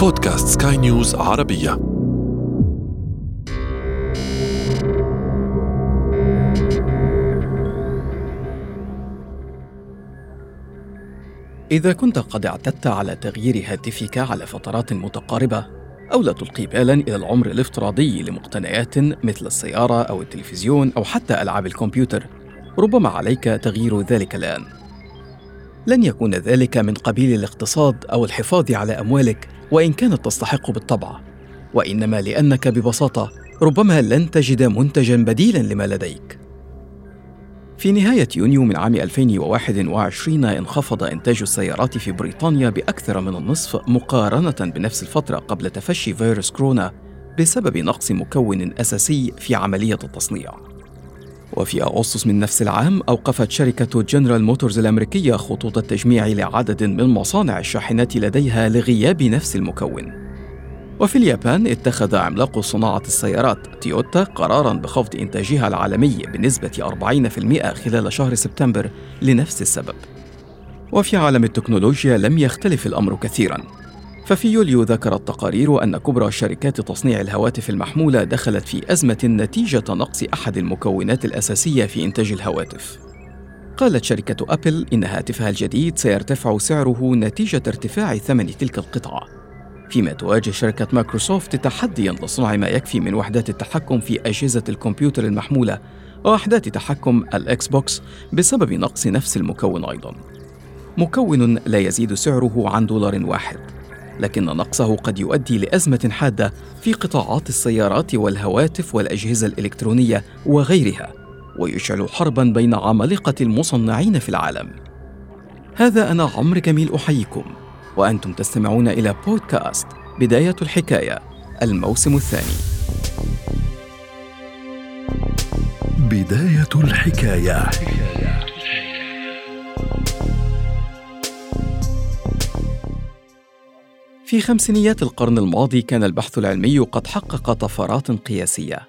بودكاست سكاي نيوز عربية. إذا كنت قد اعتدت على تغيير هاتفك على فترات متقاربة أو لا تلقي بالا إلى العمر الافتراضي لمقتنيات مثل السيارة أو التلفزيون أو حتى ألعاب الكمبيوتر ربما عليك تغيير ذلك الآن. لن يكون ذلك من قبيل الاقتصاد أو الحفاظ على أموالك وإن كانت تستحق بالطبع وإنما لأنك ببساطة ربما لن تجد منتجا بديلا لما لديك في نهاية يونيو من عام 2021 انخفض إنتاج السيارات في بريطانيا بأكثر من النصف مقارنة بنفس الفترة قبل تفشي فيروس كورونا بسبب نقص مكون أساسي في عملية التصنيع. وفي أغسطس من نفس العام أوقفت شركة جنرال موتورز الأمريكية خطوط التجميع لعدد من مصانع الشاحنات لديها لغياب نفس المكون. وفي اليابان اتخذ عملاق صناعة السيارات تويوتا قرارا بخفض إنتاجها العالمي بنسبة 40% خلال شهر سبتمبر لنفس السبب. وفي عالم التكنولوجيا لم يختلف الأمر كثيرا ففي يوليو ذكرت تقارير أن كبرى شركات تصنيع الهواتف المحمولة دخلت في أزمة نتيجة نقص أحد المكونات الأساسية في إنتاج الهواتف. قالت شركة أبل إن هاتفها الجديد سيرتفع سعره نتيجة ارتفاع ثمن تلك القطعة. فيما تواجه شركة مايكروسوفت تحديا لصنع ما يكفي من وحدات التحكم في أجهزة الكمبيوتر المحمولة ووحدات تحكم الإكس بوكس بسبب نقص نفس المكون أيضا. مكون لا يزيد سعره عن دولار واحد لكن نقصه قد يؤدي لأزمة حادة في قطاعات السيارات والهواتف والأجهزة الإلكترونية وغيرها ويشعل حربا بين عمالقة المصنعين في العالم. هذا أنا عمرو جميل أحييكم. وأنتم تستمعون إلى بودكاست بداية الحكاية الموسم الثاني. بداية الحكاية. في خمسينيات القرن الماضي كان البحث العلمي قد حقق طفرات قياسية.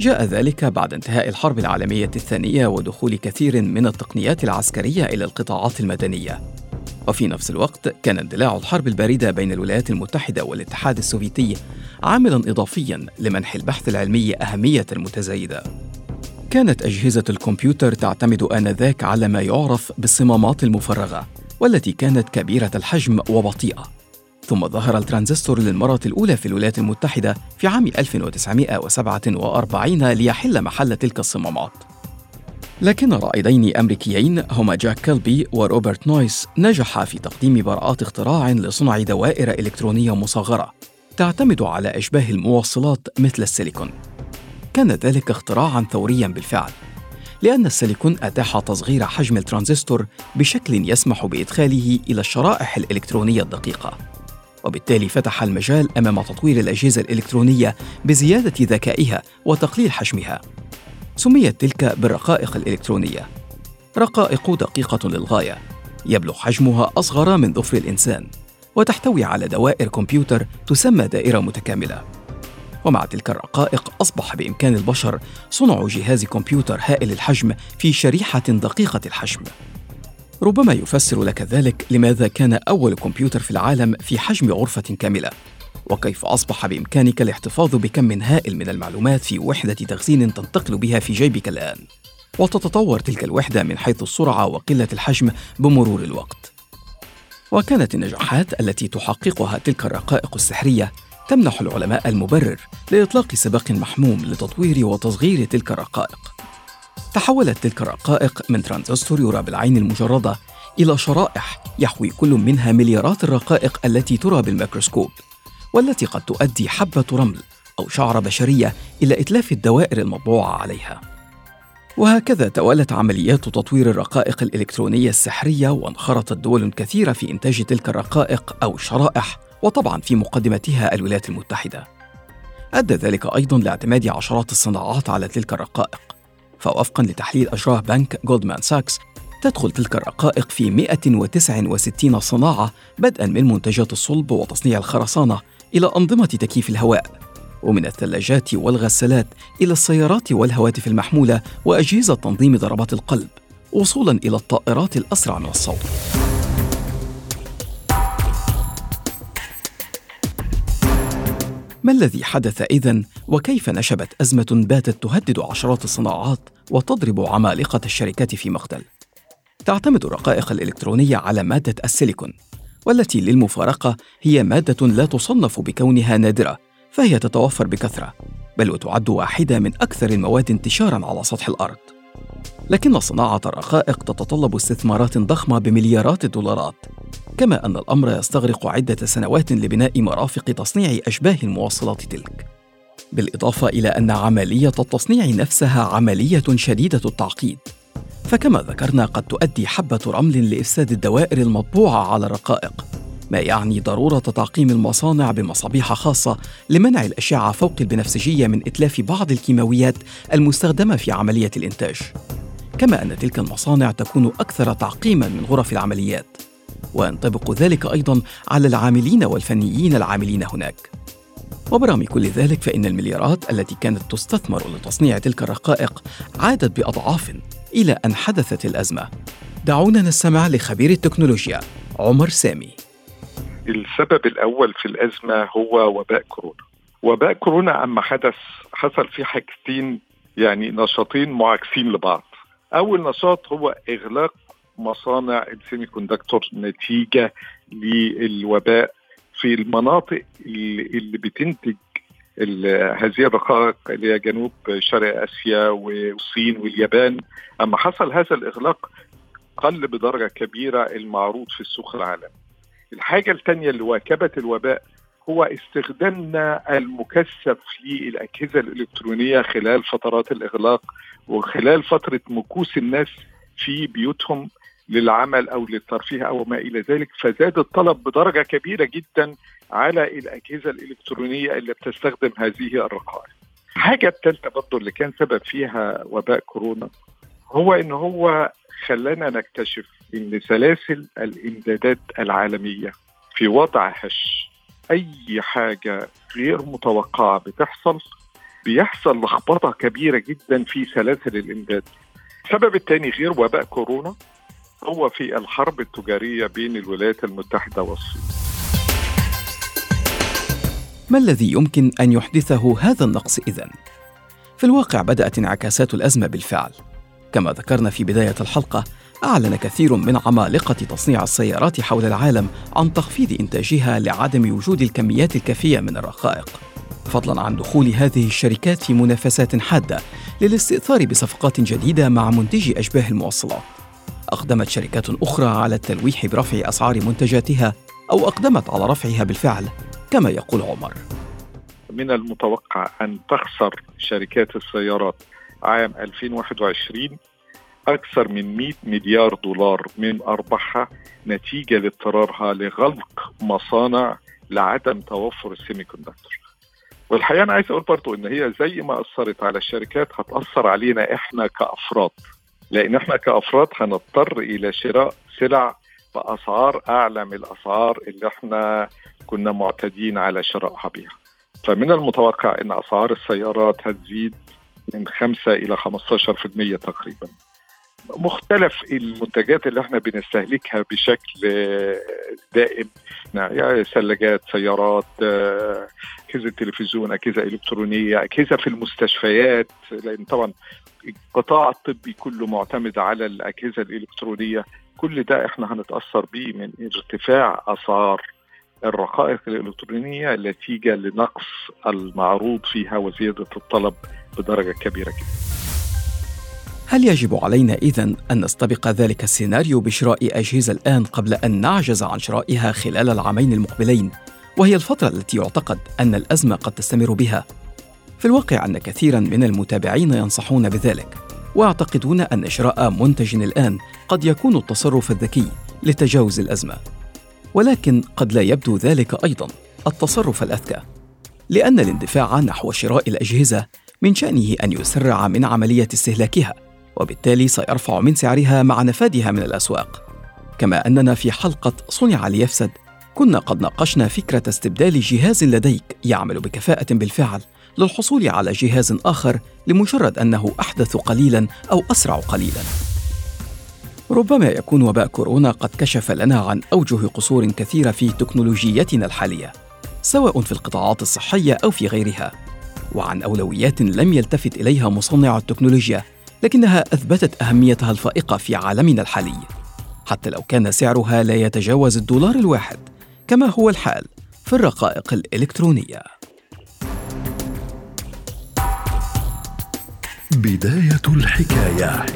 جاء ذلك بعد انتهاء الحرب العالمية الثانية ودخول كثير من التقنيات العسكرية إلى القطاعات المدنية. وفي نفس الوقت كان اندلاع الحرب الباردة بين الولايات المتحدة والاتحاد السوفيتي عاملا اضافيا لمنح البحث العلمي أهمية متزايدة. كانت أجهزة الكمبيوتر تعتمد آنذاك على ما يعرف بالصمامات المفرغة والتي كانت كبيرة الحجم وبطيئة. ثم ظهر الترانزستور للمرة الأولى في الولايات المتحدة في عام 1947 ليحل محل تلك الصمامات. لكن رائدين أمريكيين هما جاك كيلبي وروبرت نويس نجحا في تقديم براءات اختراع لصنع دوائر إلكترونية مصغرة تعتمد على أشباه الموصلات مثل السيليكون. كان ذلك اختراعا ثوريا بالفعل لأن السيليكون أتاح تصغير حجم الترانزستور بشكل يسمح بإدخاله إلى الشرائح الإلكترونية الدقيقة وبالتالي فتح المجال أمام تطوير الأجهزة الإلكترونية بزيادة ذكائها وتقليل حجمها. سميت تلك بالرقائق الإلكترونية. رقائق دقيقة للغاية. يبلغ حجمها أصغر من ظفر الإنسان وتحتوي على دوائر كمبيوتر تسمى دائرة متكاملة. ومع تلك الرقائق أصبح بإمكان البشر صنع جهاز كمبيوتر هائل الحجم في شريحة دقيقة الحجم. ربما يفسر لك ذلك لماذا كان أول كمبيوتر في العالم في حجم غرفة كاملة وكيف أصبح بإمكانك الاحتفاظ بكم هائل من المعلومات في وحدة تخزين تنتقل بها في جيبك الآن. وتتطور تلك الوحدة من حيث السرعة وقلة الحجم بمرور الوقت. وكانت النجاحات التي تحققها تلك الرقائق السحرية تمنح العلماء المبرر لإطلاق سباق محموم لتطوير وتصغير تلك الرقائق. تحولت تلك الرقائق من ترانزستور يرى بالعين المجردة إلى شرائح يحوي كل منها مليارات الرقائق التي ترى بالميكروسكوب والتي قد تؤدي حبة رمل أو شعرة بشرية إلى إتلاف الدوائر المطبوعة عليها. وهكذا توالت عمليات تطوير الرقائق الإلكترونية السحرية وانخرطت دول كثيرة في إنتاج تلك الرقائق أو الشرائح وطبعا في مقدمتها الولايات المتحدة. أدى ذلك أيضا لاعتماد عشرات الصناعات على تلك الرقائق. فوفقا لتحليل أجراه بنك جولدمان ساكس تدخل تلك الرقائق في 169 صناعة بدءا من منتجات الصلب وتصنيع الخرسانة إلى أنظمة تكييف الهواء ومن الثلاجات والغسالات إلى السيارات والهواتف المحمولة وأجهزة تنظيم ضربات القلب وصولا إلى الطائرات الأسرع من الصوت. ما الذي حدث إذن؟ وكيف نشبت أزمة باتت تهدد عشرات الصناعات وتضرب عمالقة الشركات في مقتل؟ تعتمد الرقائق الإلكترونية على مادة السيليكون والتي للمفارقة هي مادة لا تصنف بكونها نادرة فهي تتوفر بكثرة بل وتعد واحدة من أكثر المواد انتشاراً على سطح الأرض. لكن صناعة الرقائق تتطلب استثمارات ضخمة بمليارات الدولارات. كما أن الأمر يستغرق عدة سنوات لبناء مرافق تصنيع أشباه الموصلات تلك بالإضافة إلى أن عملية التصنيع نفسها عملية شديدة التعقيد. فكما ذكرنا قد تؤدي حبة رمل لإفساد الدوائر المطبوعة على الرقائق ما يعني ضرورة تعقيم المصانع بمصابيح خاصة لمنع الأشعة فوق البنفسجية من إتلاف بعض الكيماويات المستخدمة في عملية الإنتاج. كما أن تلك المصانع تكون أكثر تعقيما من غرف العمليات. وينطبق ذلك أيضا على العاملين والفنيين العاملين هناك. وبرغم كل ذلك فإن المليارات التي كانت تستثمر لتصنيع تلك الرقائق عادت بأضعاف إلى أن حدثت الأزمة. دعونا نستمع لخبير التكنولوجيا عمر سامي. السبب الأول في الأزمة هو وباء كورونا. وباء كورونا أما حدث حصل فيه حاجتين يعني نشاطين معاكسين لبعض. أول نشاط هو إغلاق مصانع السيمي كوندكتور نتيجة للوباء في المناطق اللي بتنتج هذه الرقائق اللي هي جنوب شرق آسيا والصين واليابان أما حصل هذا الإغلاق قل بدرجة كبيرة المعروض في السوق العالمي. الحاجة الثانية اللي واكبت الوباء هو استخدامنا المكثف للأجهزة الإلكترونية خلال فترات الإغلاق وخلال فترة مكوس الناس في بيوتهم للعمل أو للترفيه أو ما إلى ذلك فزاد الطلب بدرجة كبيرة جدا على الأجهزة الإلكترونية اللي بتستخدم هذه الرقائق. الحاجة الثالثه برضه اللي كان سبب فيها وباء كورونا هو إن هو خلانا نكتشف إن سلاسل الإمدادات العالمية في وضع هش أي حاجة غير متوقعة بتحصل بيحصل لخبطة كبيرة جدا في سلاسل الإمداد. السبب الثاني غير وباء كورونا هو في الحرب التجارية بين الولايات المتحدة والصين. ما الذي يمكن أن يحدثه هذا النقص إذن؟ في الواقع بدأت انعكاسات الأزمة بالفعل. كما ذكرنا في بداية الحلقة أعلن كثير من عمالقة تصنيع السيارات حول العالم عن تخفيض إنتاجها لعدم وجود الكميات الكافية من الرقائق فضلا عن دخول هذه الشركات في منافسات حادة للاستئثار بصفقات جديدة مع منتجي أشباه الموصلات أقدمت شركات أخرى على التلويح برفع أسعار منتجاتها أو أقدمت على رفعها بالفعل كما يقول عمر. من المتوقع أن تخسر شركات السيارات عام 2021 أكثر من 100 مليار دولار من أرباحها نتيجة لاضطرارها لغلق مصانع لعدم توفر السيمي كوندكتور والحقيقة أنا عايز أقول برضو إن هي زي ما أثرت على الشركات هتأثر علينا إحنا كأفراد. لأن إحنا كأفراد هنضطر إلى شراء سلع بأسعار أعلى من الأسعار اللي إحنا كنا معتادين على شرائها بها فمن المتوقع أن أسعار السيارات هتزيد من 5 إلى 15% تقريبا. مختلف المنتجات اللي إحنا بنستهلكها بشكل دائم يعني ثلاجات سيارات أجهزة تلفزيون أجهزة إلكترونية أجهزة في المستشفيات لأن طبعا القطاع الطبي كله معتمد على الأجهزة الإلكترونية كل ده إحنا هنتأثر بيه من ارتفاع أسعار الرقائق الإلكترونية نتيجة لنقص المعروض فيها وزيادة الطلب بدرجة كبيرة جدا. هل يجب علينا إذن أن نستبق ذلك السيناريو بشراء أجهزة الآن قبل أن نعجز عن شرائها خلال العامين المقبلين وهي الفترة التي يعتقد أن الأزمة قد تستمر بها؟ في الواقع أن كثيرا من المتابعين ينصحون بذلك ويعتقدون أن شراء منتج الآن قد يكون التصرف الذكي لتجاوز الأزمة ولكن قد لا يبدو ذلك أيضا التصرف الأذكى لأن الاندفاع نحو شراء الأجهزة من شأنه أن يسرع من عملية استهلاكها وبالتالي سيرفع من سعرها مع نفادها من الأسواق. كما أننا في حلقة صنع ليفسد كنا قد ناقشنا فكرة استبدال جهاز لديك يعمل بكفاءة بالفعل للحصول على جهاز آخر لمجرد أنه أحدث قليلا أو أسرع قليلا. ربما يكون وباء كورونا قد كشف لنا عن أوجه قصور كثيرة في تكنولوجيتنا الحالية سواء في القطاعات الصحية أو في غيرها. وعن أولويات لم يلتفت إليها مصنع التكنولوجيا لكنها أثبتت أهميتها الفائقة في عالمنا الحالي. حتى لو كان سعرها لا يتجاوز الدولار الواحد كما هو الحال في الرقائق الإلكترونية. بداية الحكاية.